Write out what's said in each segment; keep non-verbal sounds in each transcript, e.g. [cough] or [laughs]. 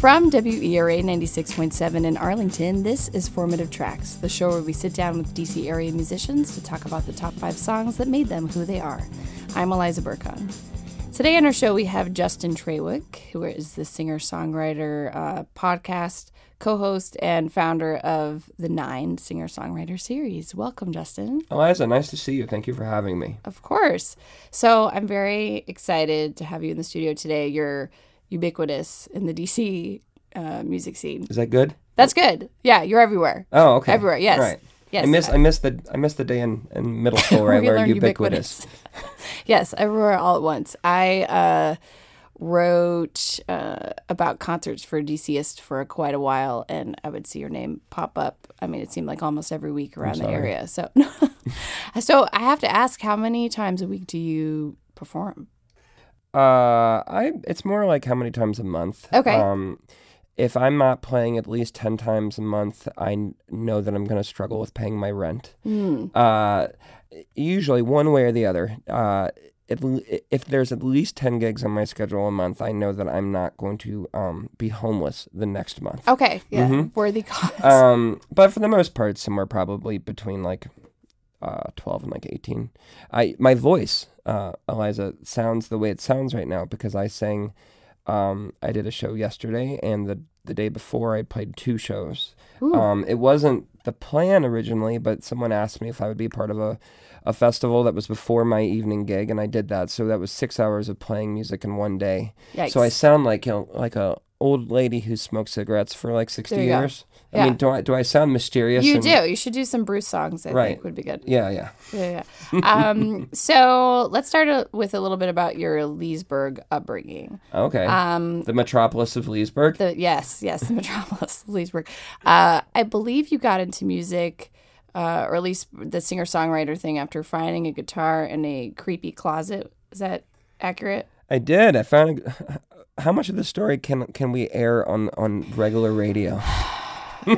From WERA 96.7 in Arlington, this is Formative Tracks, the show where we sit down with DC area musicians to talk about the top five songs that made them who they are. I'm Eliza Berkon. Today on our show, we have Justin Trawick, who is the singer songwriter, uh, podcast co host, and founder of the Nine singer songwriter series. Welcome, Justin. Eliza, nice to see you. Thank you for having me. Of course. So I'm very excited to have you in the studio today. You're ubiquitous in the DC uh, music scene. Is that good? That's good. Yeah, you're everywhere. Oh, okay. Everywhere, yes. Right. Yes. I miss I missed the I missed the day in, in middle school where I [laughs] learned ubiquitous. [laughs] yes, everywhere all at once. I uh, wrote uh, about concerts for DCist for quite a while, and I would see your name pop up. I mean, it seemed like almost every week around the area. So, [laughs] so I have to ask, how many times a week do you perform? Uh, I it's more like how many times a month. Okay. Um, if I'm not playing at least ten times a month, I know that I'm going to struggle with paying my rent. Uh, usually one way or the other. Uh, l- if there's at least ten gigs on my schedule a month, I know that I'm not going to um be homeless the next month. Okay, yeah, worthy cause. Um, but for the most part, somewhere probably between like uh, 12 and like 18. I my voice, uh, Eliza, sounds the way it sounds right now because I sang. Um, I did a show yesterday, and the the day before I played two shows. Um, it wasn't the plan originally, but someone asked me if I would be part of a a festival that was before my evening gig, and I did that. So that was six hours of playing music in one day. So I sound like you know, like a old lady who smoked cigarettes for like sixty go. years. Yeah. I mean, do I do I sound mysterious? you and- do. You should do some Bruce songs. I Right. think would be good. Yeah, yeah. Yeah, yeah. [laughs] Um, so let's start uh, with a little bit about your Leesburg upbringing. Okay. Um, the metropolis of Leesburg. the yes, yes, the [laughs] metropolis, of Leesburg. Uh, I believe you got into music, uh, or at least the singer songwriter thing, after finding a guitar in a creepy closet. Is that accurate? I did. I found. A, [sighs] how much of the story can can we air on on regular radio?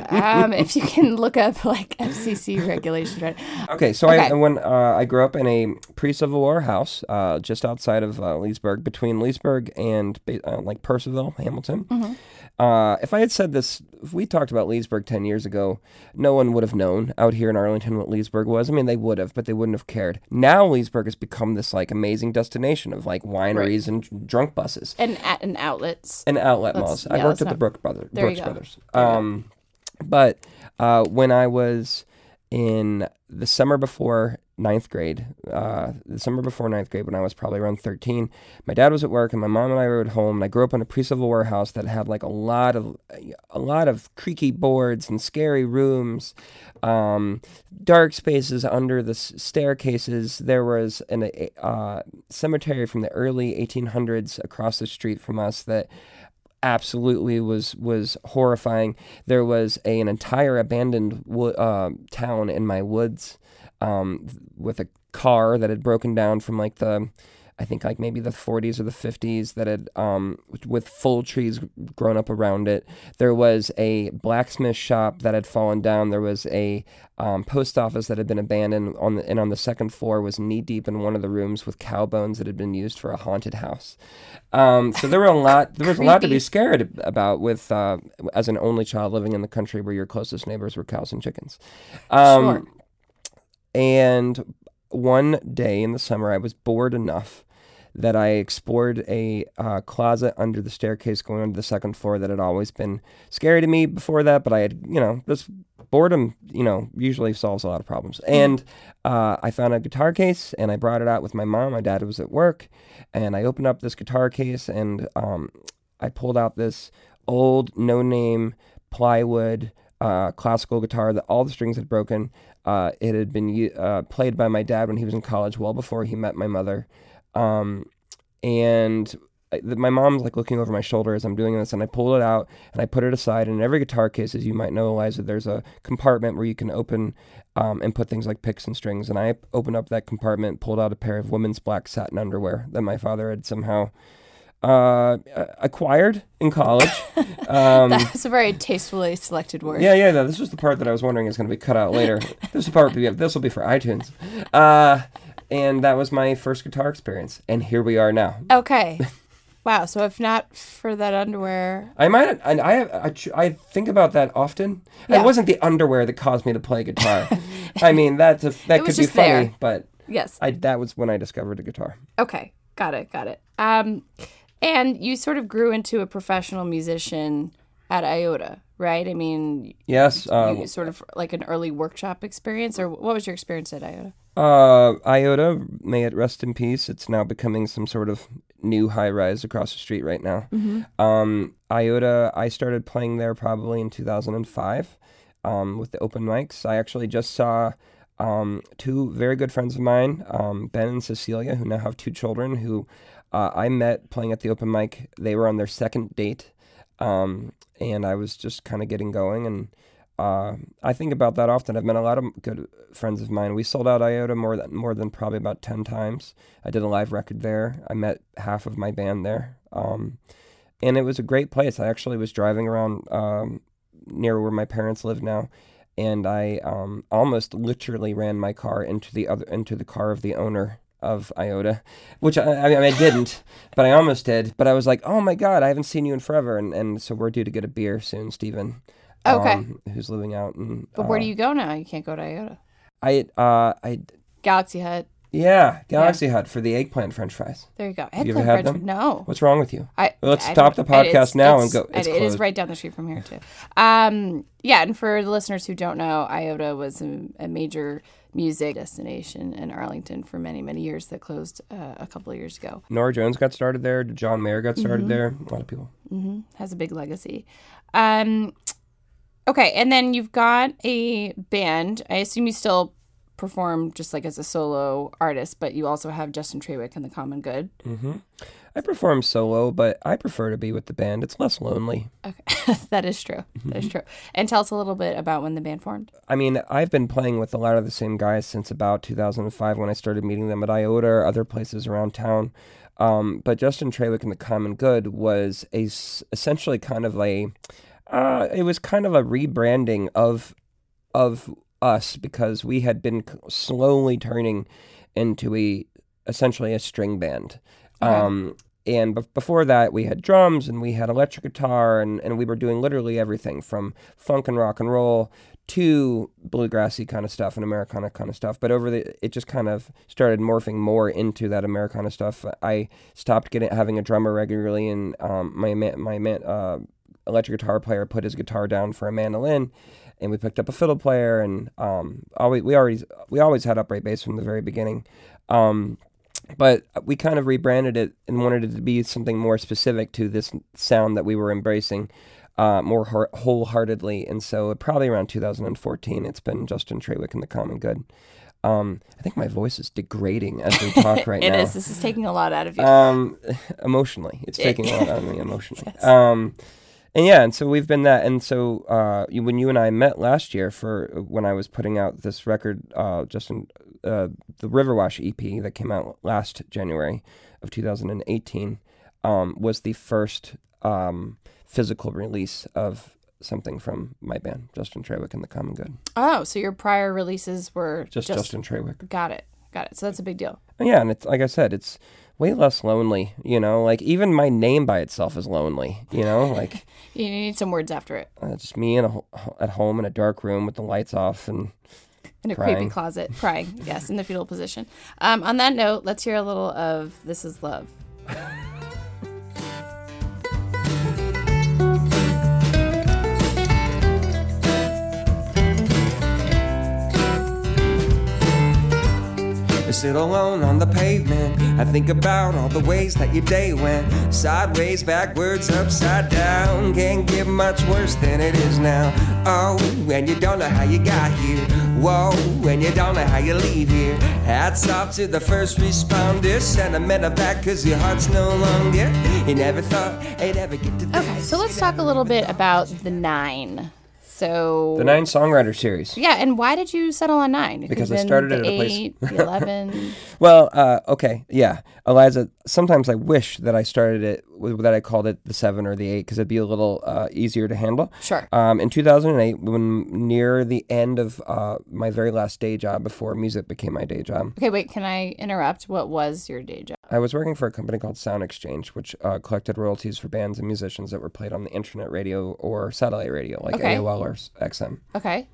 um, if you can [laughs] look up like FCC regulations, right? Okay, so Okay. I when uh, I grew up in a pre-Civil War house uh, just outside of uh, Leesburg, between Leesburg and uh, like Purcellville, Hamilton. Mm-hmm. Uh, if I had said this, if we talked about Leesburg ten years ago, no one would have known out here in Arlington what Leesburg was. I mean, they would have, but they wouldn't have cared. Now Leesburg has become this like amazing destination of like wineries and drunk buses. And at and outlets. and outlet Let's- malls. yeah, I worked at the not- Brook Brother, There you Brooks go. Brothers. Um, but uh, when I was in the summer before ninth grade, uh, the summer before ninth grade, when I was probably around thirteen, my dad was at work and my mom and I were at home. And I grew up in a pre-Civil War house that had like a lot of a lot of creaky boards and scary rooms, um, dark spaces under the s- staircases. There was an a, uh, cemetery from the early 1800s across the street from us that absolutely was was horrifying. There was a, an entire abandoned wo- uh, town in my woods um, with a car that had broken down from like the I think like maybe the 40s or the 50s that had um, with full trees grown up around it. There was a blacksmith shop that had fallen down. There was a um, post office that had been abandoned on the, and on the second floor was knee deep in one of the rooms with cow bones that had been used for a haunted house. Um, so there were a lot. There was a lot to be scared about with uh, as an only child living in the country where your closest neighbors were cows and chickens. Um, Sure. And one day in the summer, I was bored enough that I explored a uh, closet under the staircase going onto the second floor that had always been scary to me before that, but I had, you know, just boredom, you know, usually solves a lot of problems. And uh, I found a guitar case and I brought it out with my mom. My dad was at work, and I opened up this guitar case and um, I pulled out this old, no name plywood uh, classical guitar that all the strings had broken. Uh, it had been uh, played by my dad when he was in college, well before he met my mother. Um, and my mom's like looking over my shoulder as I'm doing this, and I pulled it out and I put it aside. And in every guitar case, as you might know, Eliza, there's a compartment where you can open um, and put things like picks and strings. And I opened up that compartment, pulled out a pair of women's black satin underwear that my father had somehow uh, acquired in college. [laughs] Um, That's a very tastefully selected word. yeah, yeah. No, this was the part that I was wondering is going to be cut out [laughs] later. this part. This will be for iTunes. Uh, and that was my first guitar experience, and here we are now. Okay. [laughs] Wow. So if not for that underwear, I might, and I, have, I, I think about that often. Yeah. It wasn't the underwear that caused me to play guitar. I mean, that's a, that could be funny, there. but yes. I that was when I discovered the guitar. Okay, got it, got it. Um, and you sort of grew into a professional musician at IOTA, right? I mean, Yes, uh, you sort of like an early workshop experience, or what was your experience at IOTA? Uh, Iota, may it rest in peace. It's now becoming some sort of new high rise across the street right now. Um, Iota, I started playing there probably in 2005 um, with the open mics. I actually just saw um, two very good friends of mine, um, Ben and Cecilia, who now have two children, who uh, I met playing at the open mic. They were on their second date, um, and I was just kind of getting going and uh, I think about that often. I've met a lot of good friends of mine. We sold out IOTA more than more than probably about ten times. I did a live record there. I met half of my band there, um, and it was a great place. I actually was driving around um, near where my parents live now, and I um, almost literally ran my car into the other into the car of the owner of IOTA, which I, I mean I didn't, [laughs] but I almost did. But I was like, oh my god, I haven't seen you in forever, and and so we're due to get a beer soon, Stephen. Okay. um, who's living out in? But where uh, do you go now? You can't go to IOTA. I uh I Galaxy Hut. Yeah Galaxy Hut for the eggplant French fries. There you go. you ever had French- them? No. What's wrong with you? I, Let's I stop the podcast now and go- it's it- is right down the street from here too. Um, yeah, and for the listeners who don't know, IOTA was a, a major music destination in Arlington for many many years that closed uh, a couple of years ago. Norah Jones got started there. John Mayer got started Mm-hmm. there. A lot of people. Has a big legacy. Um, okay, and then you've got a band. I assume you still perform just like as a solo artist, but you also have Justin Trawick and the Common Good. I perform solo, but I prefer to be with the band. It's less lonely. Okay, [laughs] that is true. That is true. And tell us a little bit about when the band formed. I mean, I've been playing with a lot of the same guys since about 2005 when I started meeting them at IOTA or other places around town. Um, but Justin Trawick and the Common Good was a essentially kind of a, uh, it was kind of a rebranding of of us because we had been slowly turning into a essentially a string band. Okay. Um, and bef- before that, we had drums and we had electric guitar, and, and we were doing literally everything from funk and rock and roll to bluegrassy kind of stuff and Americana kind of stuff. But over the, it just kind of started morphing more into that Americana stuff. I stopped getting having a drummer regularly, and um, my my uh, electric guitar player put his guitar down for a mandolin, and we picked up a fiddle player, and um, always we already we always had upright bass from the very beginning. Um, but we kind of rebranded it and wanted it to be something more specific to this sound that we were embracing uh, more whole- wholeheartedly. And so, probably around 2014, it's been Justin Trawick and the Common Good. Um, I think my voice is degrading as we talk [laughs] right It now. is. This is taking a lot out of you. Um, [laughs] emotionally, it's taking a lot out of me [laughs] emotionally. Um, and yeah, and so we've been that. And so uh, when you and I met last year for when I was putting out this record, uh, just in uh, the Riverwash EP that came out last January of 2018, um, was the first um, physical release of something from my band, Justin Trawick and the Common Good. oh, so your prior releases were Just, Justin Trawick. Got it. Got it. So that's a big deal. Yeah, and it's like I said, it's way less lonely. You know, like even my name by itself is lonely. You know, like [laughs] You need some words after it. uh, just me in a, at home in a dark room with the lights off, and In a creepy closet, crying. Yes, in the fetal position. Um, on that note, let's hear a little of "This Is Love." [laughs] I sit alone on the pavement. I think about all the ways that your day went sideways, backwards, upside down. Can't get much worse than it is now. Oh, and you don't know how you got here. Whoa, and you don't know how you leave here. Hats off to the first responders. Sentiment of that, cause your heart's no longer. You never thought it'd ever get to this. Okay, so let's talk a little bit about the nine. So the Nine Songwriter Series. Yeah, and why did you settle on nine? It Because I started it at a place- the [laughs] eleven. [laughs] Well, uh, okay, yeah, Eliza. Sometimes I wish that I started it with that I called it the seven or the eight because it'd be a little uh, easier to handle. Sure. Um, in 2008, when near the end of uh, my very last day job before music became my day job, Okay, wait. Can I interrupt? What was your day job? I was working for a company called Sound Exchange, which uh, collected royalties for bands and musicians that were played on the internet radio or satellite radio, like Okay. AOL or XM. Okay.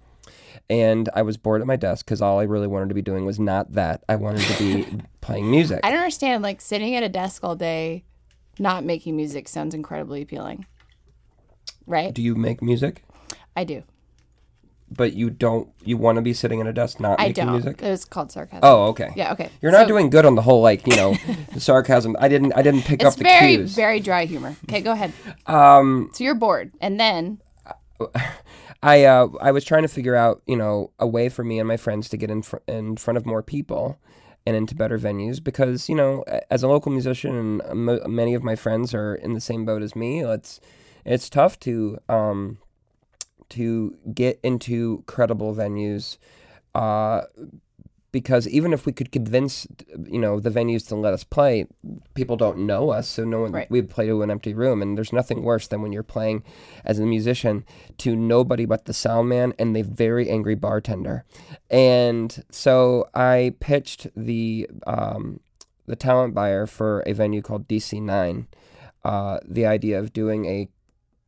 And I was bored at my desk because all I really wanted to be doing was not that. I wanted to be [laughs] playing music. I don't understand. Like sitting at a desk all day, not making music sounds incredibly appealing. Right? Do you make music? I do. But you don't. You want to be sitting at a desk not I making don't. music? It was called sarcasm. Oh, okay. Yeah. Okay. You're not So, doing good on the whole like you know [laughs] sarcasm. I didn't. I didn't pick It's up the very, cues. very dry humor. Okay, go ahead. um, So you're bored, and then I uh, I was trying to figure out you know a way for me and my friends to get in fr- in front of more people and into better venues because you know a- as a local musician and mo- many of my friends are in the same boat as me. It's it's tough to um to get into credible venues. Uh, because even if we could convince you know the venues to let us play people don't know us so no one Right. we play to an empty room and there's nothing worse than when you're playing as a musician to nobody but the sound man and the very angry bartender and so i pitched the um, the talent buyer for a venue called dc9 uh, the idea of doing a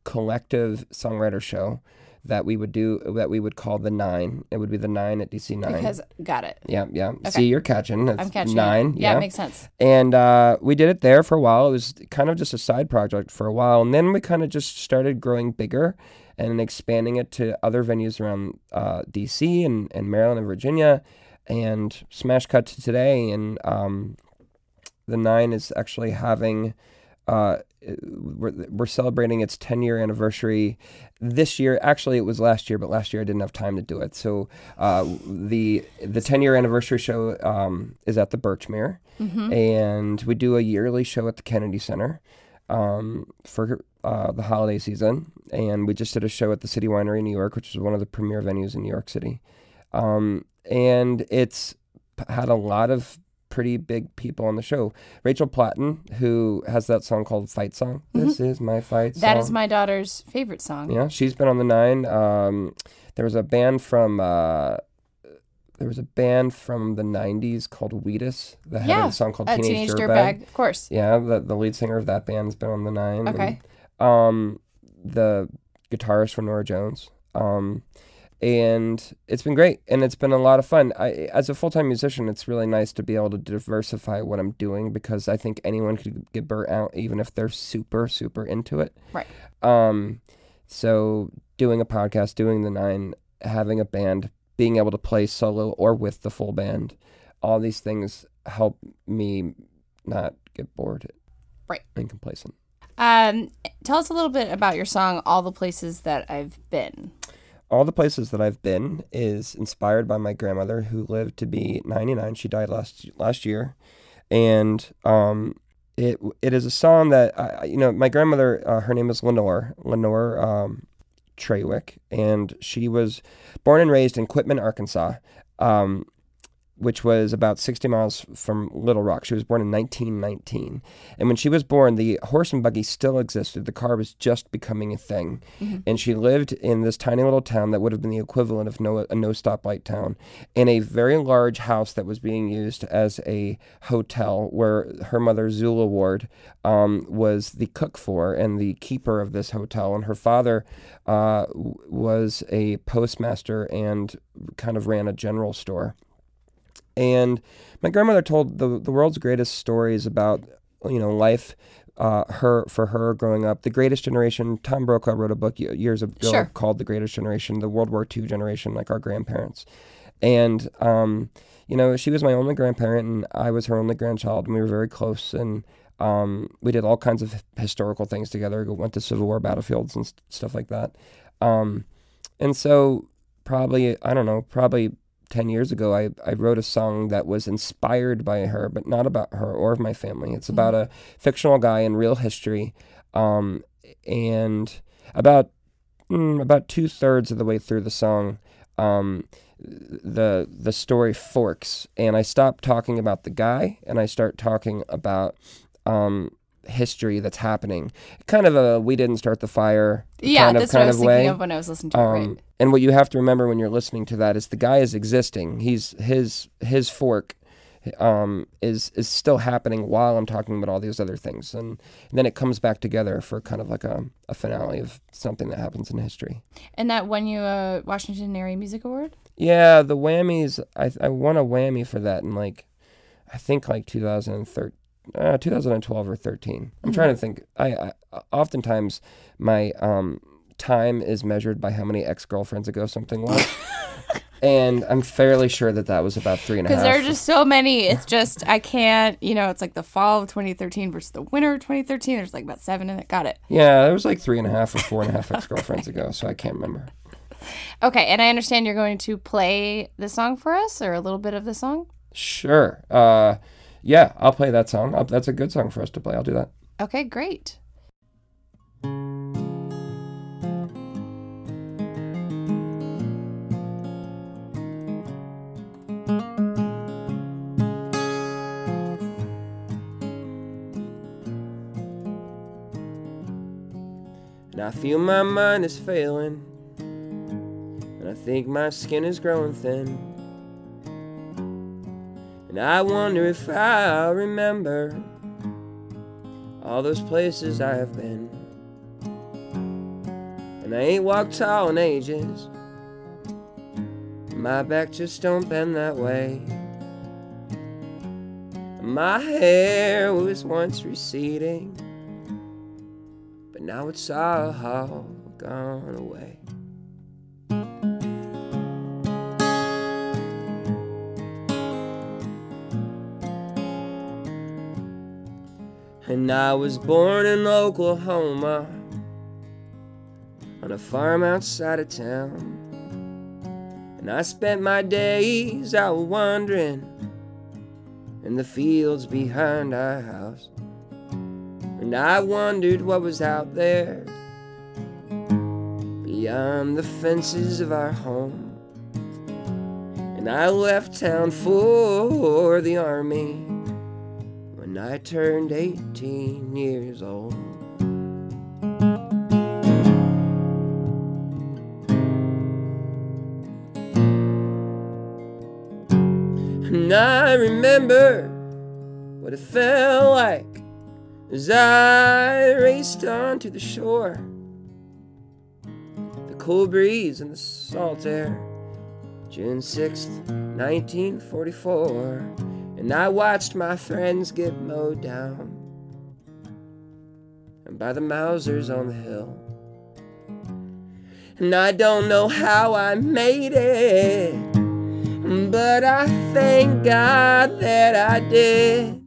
collective songwriter show that we would do that we would call the nine it would be the nine at dc9 because got it. yeah, yeah. See, you're catching. It's I'm catching nine. Yeah, yeah. it makes sense. and uh, we did it there for a while. It was kind of just a side project for a while, and then we kind of just started growing bigger and expanding it to other venues around uh, D.C. and, and Maryland and Virginia, and smash cut to today. And um, the nine is actually having. Uh, we're, we're celebrating its 10 year anniversary this year. Actually, it was last year, but last year I didn't have time to do it. So uh, the the 10 year anniversary show um, is at the Birchmere, and we do a yearly show at the Kennedy Center um, for uh, the holiday season. And we just did a show at the City Winery in New York, which is one of the premier venues in New York City. Um, and it's had a lot of pretty big people on the show. Rachel Platten, who has that song called Fight Song. This is my fight song. That is my daughter's favorite song. Yeah, she's been on the nine. Um, there was a band from uh, there was a band from the '90s called Wheatus that had Yeah, a song called Teenage, teenage Dirtbag. dirtbag, of course. Yeah, the the lead singer of that band's been on the nine. Okay. And, um, the guitarist for Norah Jones. Um, and it's been great, and it's been a lot of fun. I, as a full time musician, it's really nice to be able to diversify what I'm doing because I think anyone could get burnt out, even if they're super super into it. Right. Um, so doing a podcast, doing the nine, having a band, being able to play solo or with the full band, all these things help me not get bored Right. and complacent. Um, tell us a little bit about your song "All the Places That I've Been." All the places that I've been is inspired by my grandmother who lived to be 99. She died last last year, and um, it it is a song that I, you know my grandmother. Uh, her name is Lenore Lenore um, Trawick, and she was born and raised in Quitman, Arkansas. Um, which was about 60 miles from Little Rock. She was born in 1919. And when she was born, the horse and buggy still existed. The car was just becoming a thing. And she lived in this tiny little town that would have been the equivalent of no, a no stoplight town in a very large house that was being used as a hotel where her mother, Zula Ward, um, was the cook for and the keeper of this hotel. And her father uh, was a postmaster and kind of ran a general store. And my grandmother told the the world's greatest stories about you know life. Uh, her for her growing up, the Greatest Generation. Tom Brokaw wrote a book years ago Sure. called The Greatest Generation, the World War II generation, like our grandparents. And um, you know, she was my only grandparent, and I was her only grandchild, and we were very close. And um, we did all kinds of historical things together. We went to Civil War battlefields and st- stuff like that. Um, and so, probably I don't know, probably 10 years ago, I, I wrote a song that was inspired by her, but not about her or my family. It's about a fictional guy in real history. Um, and about mm, about two thirds of the way through the song, um, the the story forks, and I stop talking about the guy, and I start talking about um, history that's happening. Kind of a we didn't start the fire. Yeah, kind of, that's kind what I was thinking way. of when I was listening to it. Um, Right. And what you have to remember when you're listening to that is the guy is existing. He's his his fork um, is is still happening while I'm talking about all these other things, and, and then it comes back together for kind of like a, a finale of something that happens in history. And that won you a Washington Area Music Award? Yeah, the whammies. I I won a whammy for that in like, I think like 2013. Uh, 2012 or 13. I'm trying to think. I, I oftentimes my um, time is measured by how many ex girlfriends ago something was, [laughs] and I'm fairly sure that that was about three and a half. Because there are just so many. It's just, I can't, you know, it's like the fall of 2013 versus the winter of 2013. There's like about seven in it. Got it. yeah, there was like three and a half or four and a half [laughs] ex girlfriends ago, so I can't remember. Okay. And I understand you're going to play the song for us or a little bit of the song. Sure. Uh, yeah, I'll play that song. i that's a good song for us to play. I'll do that. Okay, great. And I feel my mind is failing. And I think my skin is growing thin. And I wonder if I'll remember all those places I have been. And I ain't walked tall in ages. My back just don't bend that way. My hair was once receding but now it's all gone away. And I was born in Oklahoma on a farm outside of town. And I spent my days out wandering in the fields behind our house. And I wondered what was out there beyond the fences of our home. And I left town for the army I turned 18 years old. And I remember what it felt like as I raced on to the shore. The cool breeze and the salt air, June 6th, 1944. And I watched my friends get mowed down. And by the Mausers on the hill. And I don't know how I made it, but I thank God that I did.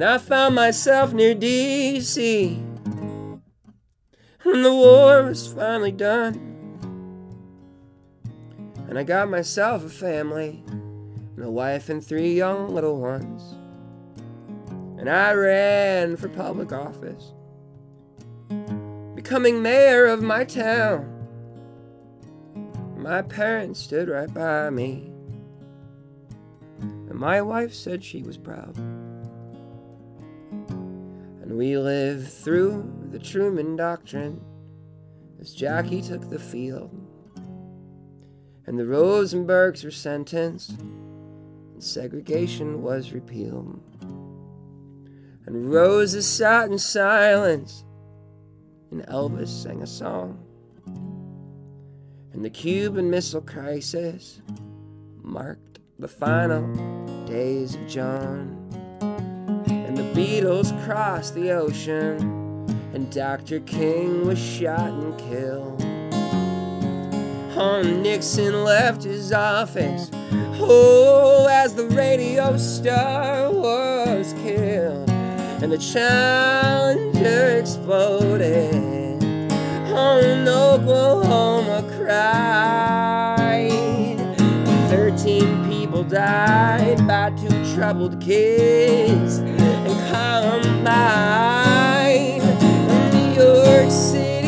And I found myself near DC. And the war was finally done. And I got myself a family, and a wife and three young little ones. And I ran for public office, becoming mayor of my town. My parents stood right by me, and my wife said she was proud. And we lived through the Truman Doctrine as Jackie took the field. And the Rosenbergs were sentenced, and segregation was repealed. And Rosa sat in silence, and Elvis sang a song. And the Cuban Missile Crisis marked the final days of John. The Beatles crossed the ocean, and Dr. King was shot and killed. Oh, Nixon left his office, oh, as the radio star was killed, and the Challenger exploded. Oh, and Oklahoma cried. Thirteen people died by two troubled kids Columbine. New York City's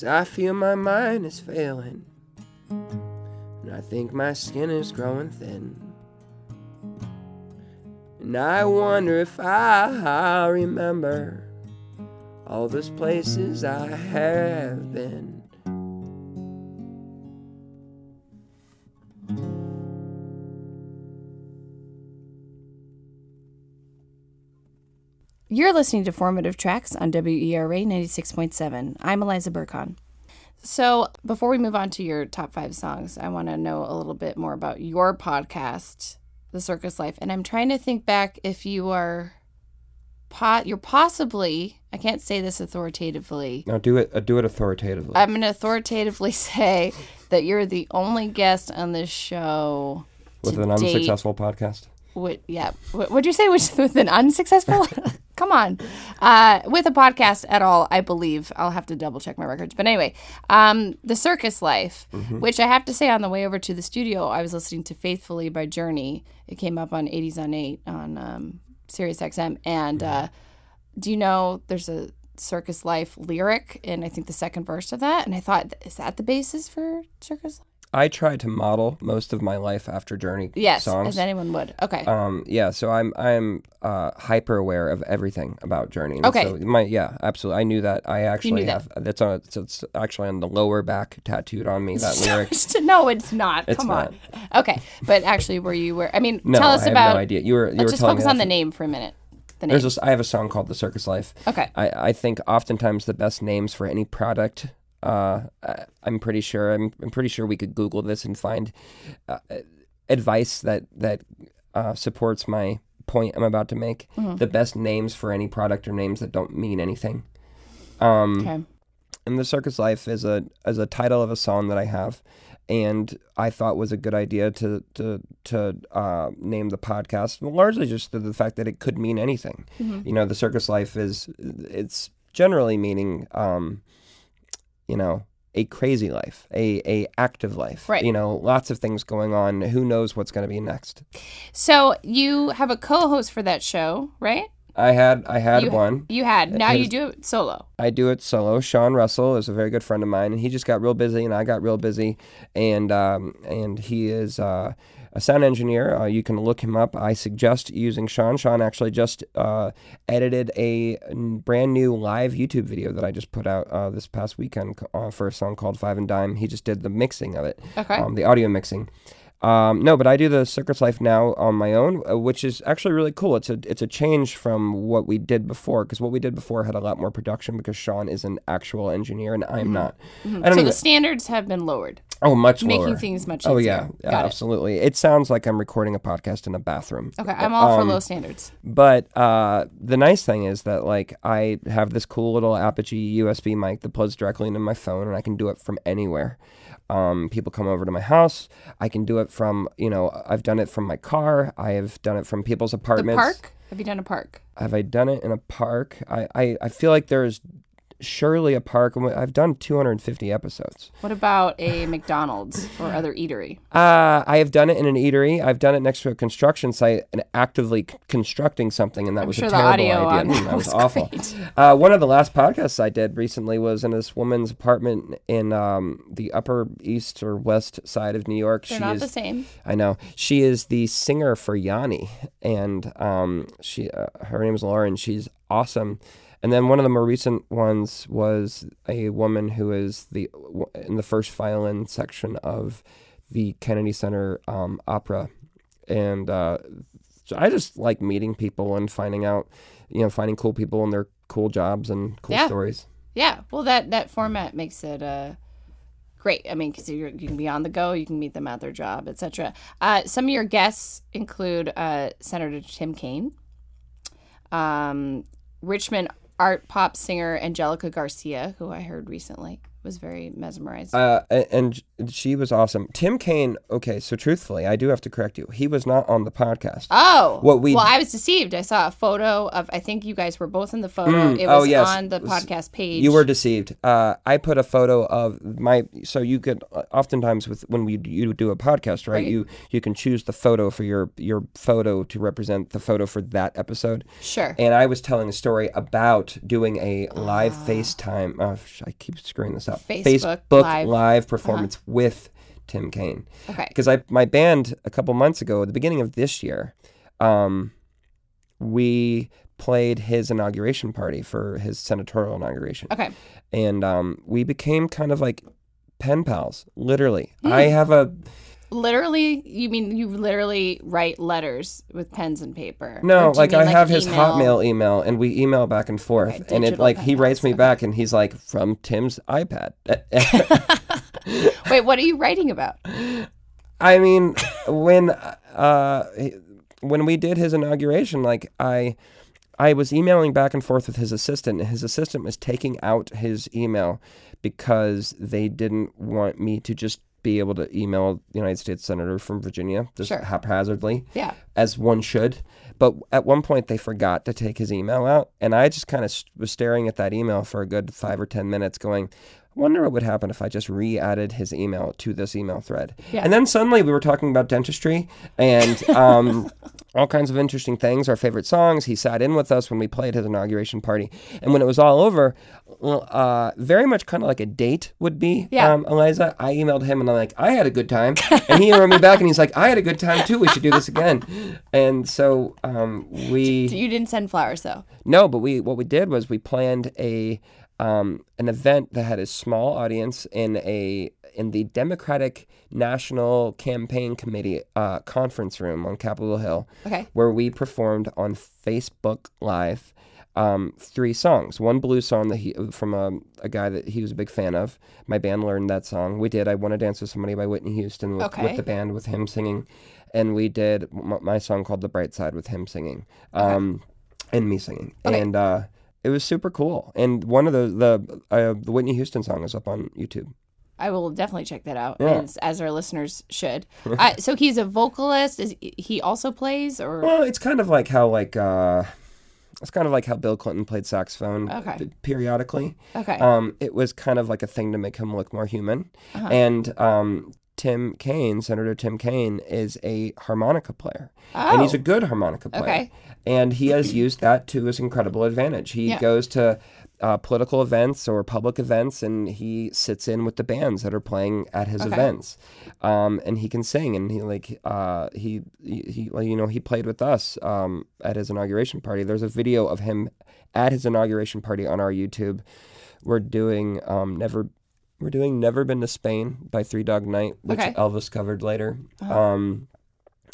So I feel my mind is failing, and I think my skin is growing thin. And I wonder if I remember all those places I have been. You're listening to Formative Tracks on WERA 96.7. I'm Eliza Berkon. So, before we move on to your top five songs, I want to know a little bit more about your podcast, The Circus Life. And I'm trying to think back if you are, pot, you're possibly, I can't say this authoritatively. Now do it. Uh, do it authoritatively. I'm going to authoritatively [laughs] say that you're the only guest on this show with an date- unsuccessful podcast. What, yeah. What, what'd you say? With, with an unsuccessful? [laughs] [laughs] Come on. Uh, with a podcast at all, I believe. I'll have to double check my records. But anyway, um, The Circus Life, which I have to say on the way over to the studio, I was listening to Faithfully by Journey. It came up on 80s on 8 on um, Sirius XM. And uh, do you know there's a Circus Life lyric in, I think, the second verse of that? And I thought, is that the basis for Circus Life? I try to model most of my life after Journey Yes, songs. as anyone would. Okay. Um, yeah, so I'm I'm uh, hyper aware of everything about Journey. Okay. So my yeah, absolutely. I knew that. I actually that. have that's on it's, it's actually on the lower back tattooed on me. That [laughs] lyric. no, it's not. It's Come not. on. Okay, but actually, were you were? I mean, No, tell us I have about. no idea. You were you were Let's just focus on the name for a minute. The name. There's this, I have a song called "The Circus Life." Okay. I, I think oftentimes the best names for any product. Uh, I'm pretty sure. I'm, I'm pretty sure we could Google this and find uh, advice that that uh, supports my point I'm about to make. Mm-hmm. The best names for any product are names that don't mean anything. Um, okay. and the circus life is a is a title of a song that I have, and I thought was a good idea to to to uh, name the podcast. Largely just the fact that it could mean anything. You know, the circus life is it's generally meaning, um, you know. A crazy life, a, a active life, Right. You know, lots of things going on. Who knows what's going to be next? So you have a co-host for that show, right? I had I had you, one. You had. Now you do it solo. I do it solo. Sean Russell is a very good friend of mine, and he just got real busy, and I got real busy, and um, and he is uh, a sound engineer. Uh, you can look him up. I suggest using Sean. Sean actually just uh, edited a brand new live YouTube video that I just put out uh, this past weekend uh, for a song called Five and Dime. He just did the mixing of it, Okay. um, the audio mixing. Um, no, but I do the Circus Life now on my own, uh, which is actually really cool. It's a it's a change from what we did before because what we did before had a lot more production because Sean is an actual engineer and I'm not. I don't so even. the standards have been lowered, oh, much more. making lower. things much Oh easier. yeah, yeah Got it. absolutely. It. sounds like I'm recording a podcast in a bathroom. Okay, I'm all for Um, low standards. But uh, the nice thing is that like I have this cool little Apogee USB mic that plugs directly into my phone, and I can do it from anywhere. Um, people come over to my house. I can do it from you know I've done it from my car. I have done it from people's The apartments. park? Have you done a park? Have I done it in a park? I, I, I feel like there's surely a park. I've done 250 episodes. What about a McDonald's or other eatery? Uh, I have done it in an eatery. I've done it next to a construction site and actively c- constructing something, and that was sure a terrible idea. on that [laughs] that was, was awful. Uh, one of the last podcasts I did recently was in this woman's apartment in um, the Upper East or West side of New York. They're she not is the same. I know. She is the singer for Yanni, and um, she uh, her name is Lauren. She's awesome. And then one of the more recent ones was a woman who is the in the first violin section of the Kennedy Center um, opera, and uh, I just like meeting people and finding out, you know, finding cool people and their cool jobs and cool Yeah. stories. Yeah, well, that that format makes it uh, great. I mean, because you can be on the go, you can meet them at their job, etc. Uh, some of your guests include uh, Senator Tim Kaine, um, Richmond art pop singer Angelica Garcia, who I heard recently. Was very mesmerized. Uh, and she was awesome. Tim Kaine. Okay, so truthfully, I do have to correct you. He was not on the podcast. oh, what we- well, I was deceived. I saw a photo of. I think you guys were both in the photo. Mm, it oh, was yes. on the podcast page. You were deceived. Uh, I put a photo of my. So you could uh, oftentimes with when we you do a podcast, right? Right. You you can choose the photo for your your photo to represent the photo for that episode. sure. And I was telling a story about doing a live Ah. FaceTime. Oh, I keep screwing this up. Facebook Facebook Live. performance with Tim Kaine. Okay. Because I my band a couple months ago, at the beginning of this year, um, we played his inauguration party for his senatorial inauguration, Okay. and um, we became kind of like pen pals. Literally, Hmm. I have a Literally, you mean you literally write letters with pens and paper? No, like mean, I have his? Hotmail email, and we email back and forth, Okay, and it like he writes me okay. back, and he's like from Tim's iPad. [laughs] Wait, what are you writing about? I mean, when uh, when we did his inauguration, like I. I was emailing back and forth with his assistant, and his assistant was taking out his email because they didn't want me to just be able to email the United States Senator from Virginia just Sure. haphazardly. Yeah. as one should. But at one point, they forgot to take his email out, and I just kind of was staring at that email for a good five or ten minutes, going, "I wonder what would happen if I just re-added his email to this email thread." Yeah. And then suddenly, we were talking about dentistry and um, [laughs] all kinds of interesting things, our favorite songs. He sat in with us when we played his inauguration party, and when it was all over, uh, very much kind of like a date would be. Yeah. Um, Eliza, I emailed him, and I'm like, "I had a good time," and he wrote me back, and he's like, "I had a good time too. We should do this again." And so um, we You didn't send flowers though. no, but we what we did was we planned a um, an event that had a small audience in a in the Democratic National Campaign Committee uh, conference room on Capitol Hill, Okay. where we performed on Facebook Live um, three songs. One blues song that he from a, a guy that he was a big fan of. My band learned that song. We did "I Want to Dance with Somebody" by Whitney Houston with, Okay. with the band with him singing, and we did m- my song called "The Bright Side" with him singing, um, and me singing, Okay. and uh, it was super cool. And one of the the uh, the Whitney Houston song is up on YouTube. I will definitely check that out, Yeah. as, as our listeners should. uh, [laughs] so he's a vocalist. Is he also plays or? Well, it's kind of like how like uh, it's kind of like how Bill Clinton played saxophone Okay. p- periodically. Okay. Um, it was kind of like a thing to make him look more human. Uh-huh. And um, Tim Kaine, Senator Tim Kaine, is a harmonica player, and he's Oh. a good harmonica player. Okay. And he has [clears throat] used that to his incredible advantage. He Yeah. goes to uh, political events or public events, and he sits in with the bands that are playing at his Okay. events, um, and he can sing. And he like uh, he, he he you know he played with us um, at his inauguration party. There's a video of him at his inauguration party on our YouTube. We're doing um, never. We're doing "Never Been to Spain" by Three Dog Night, which Okay. Elvis covered later, Uh-huh. um,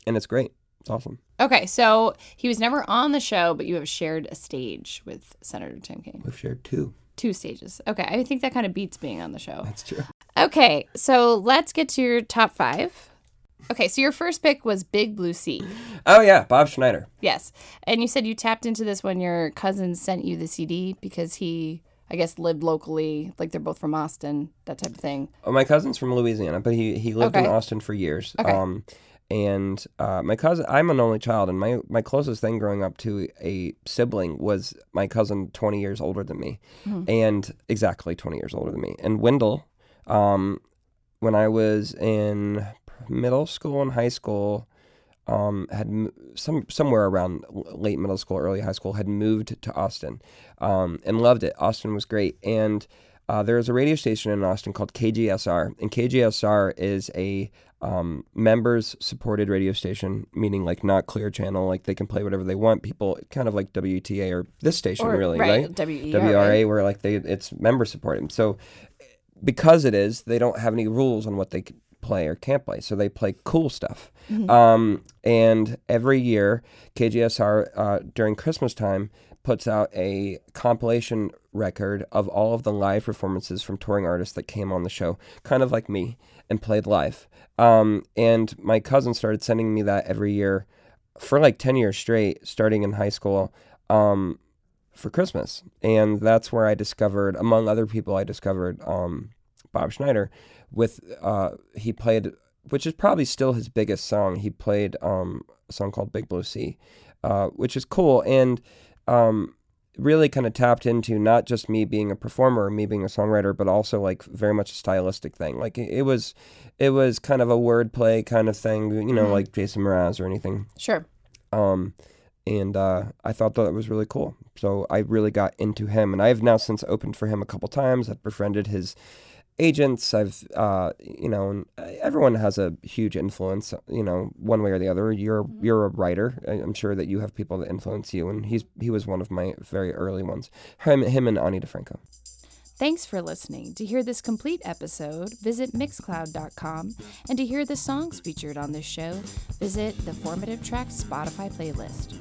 and it's great. It's awesome. Okay, so he was never on the show, but you have shared a stage with Senator Tim Kaine. We've shared two. Two stages. Okay, I think that kind of beats being on the show. That's true. Okay, so let's get to your top five. Okay, so your first pick was Big Blue Sea. Oh yeah, Bob Schneider. Yes. And you said you tapped into this when your cousin sent you the CD because he, I guess, lived locally, like they're both from Austin, that type of thing. Oh, my cousin's from Louisiana, but he he lived in Austin for years. Okay. Um, and uh, my cousin, I'm an only child, and my my closest thing growing up to a sibling was my cousin, 20 years older than me, and exactly 20 years older than me. And Wendell, um, when I was in middle school and high school, um, had m- some somewhere around l- late middle school, early high school, had moved to Austin, um, and loved it. Austin was great, and uh, there is a radio station in Austin called KGSR, and KGSR is a um, members supported radio station, meaning like not clear channel, like they can play whatever they want. People kind of like WTA or this station, Or- really, right, right? WERA. WRA, where like they it's member supported. So because it is, they don't have any rules on what they can play or can't play. So they play cool stuff. Um, and every year, KGSR uh, during Christmas time puts out a compilation record of all of the live performances from touring artists that came on the show, kind of like me, and played live. Um, and my cousin started sending me that every year for like 10 years straight, starting in high school. Um, for Christmas, and that's where I discovered, among other people, I discovered um, Bob Schneider. With uh, he played, which is probably still his biggest song. He played um, a song called Big Blue Sea, uh, which is cool and um, really kind of tapped into not just me being a performer, me being a songwriter, but also like very much a stylistic thing. Like it, it was, it was kind of a wordplay kind of thing, you know, Mhm. like Jason Mraz or anything. Sure. Um, and uh, I thought that was really cool. So I really got into him, and I've now since opened for him a couple times. I've befriended his agents. I've, uh, you know, everyone has a huge influence, you know, one way or the other. You're you're a writer. I'm sure that you have people that influence you, and he's he was one of my very early ones. Him him and Ani DiFranco. Thanks for listening. To hear this complete episode, visit mixcloud.com. And to hear the songs featured on this show, visit the Formative Tracks Spotify playlist.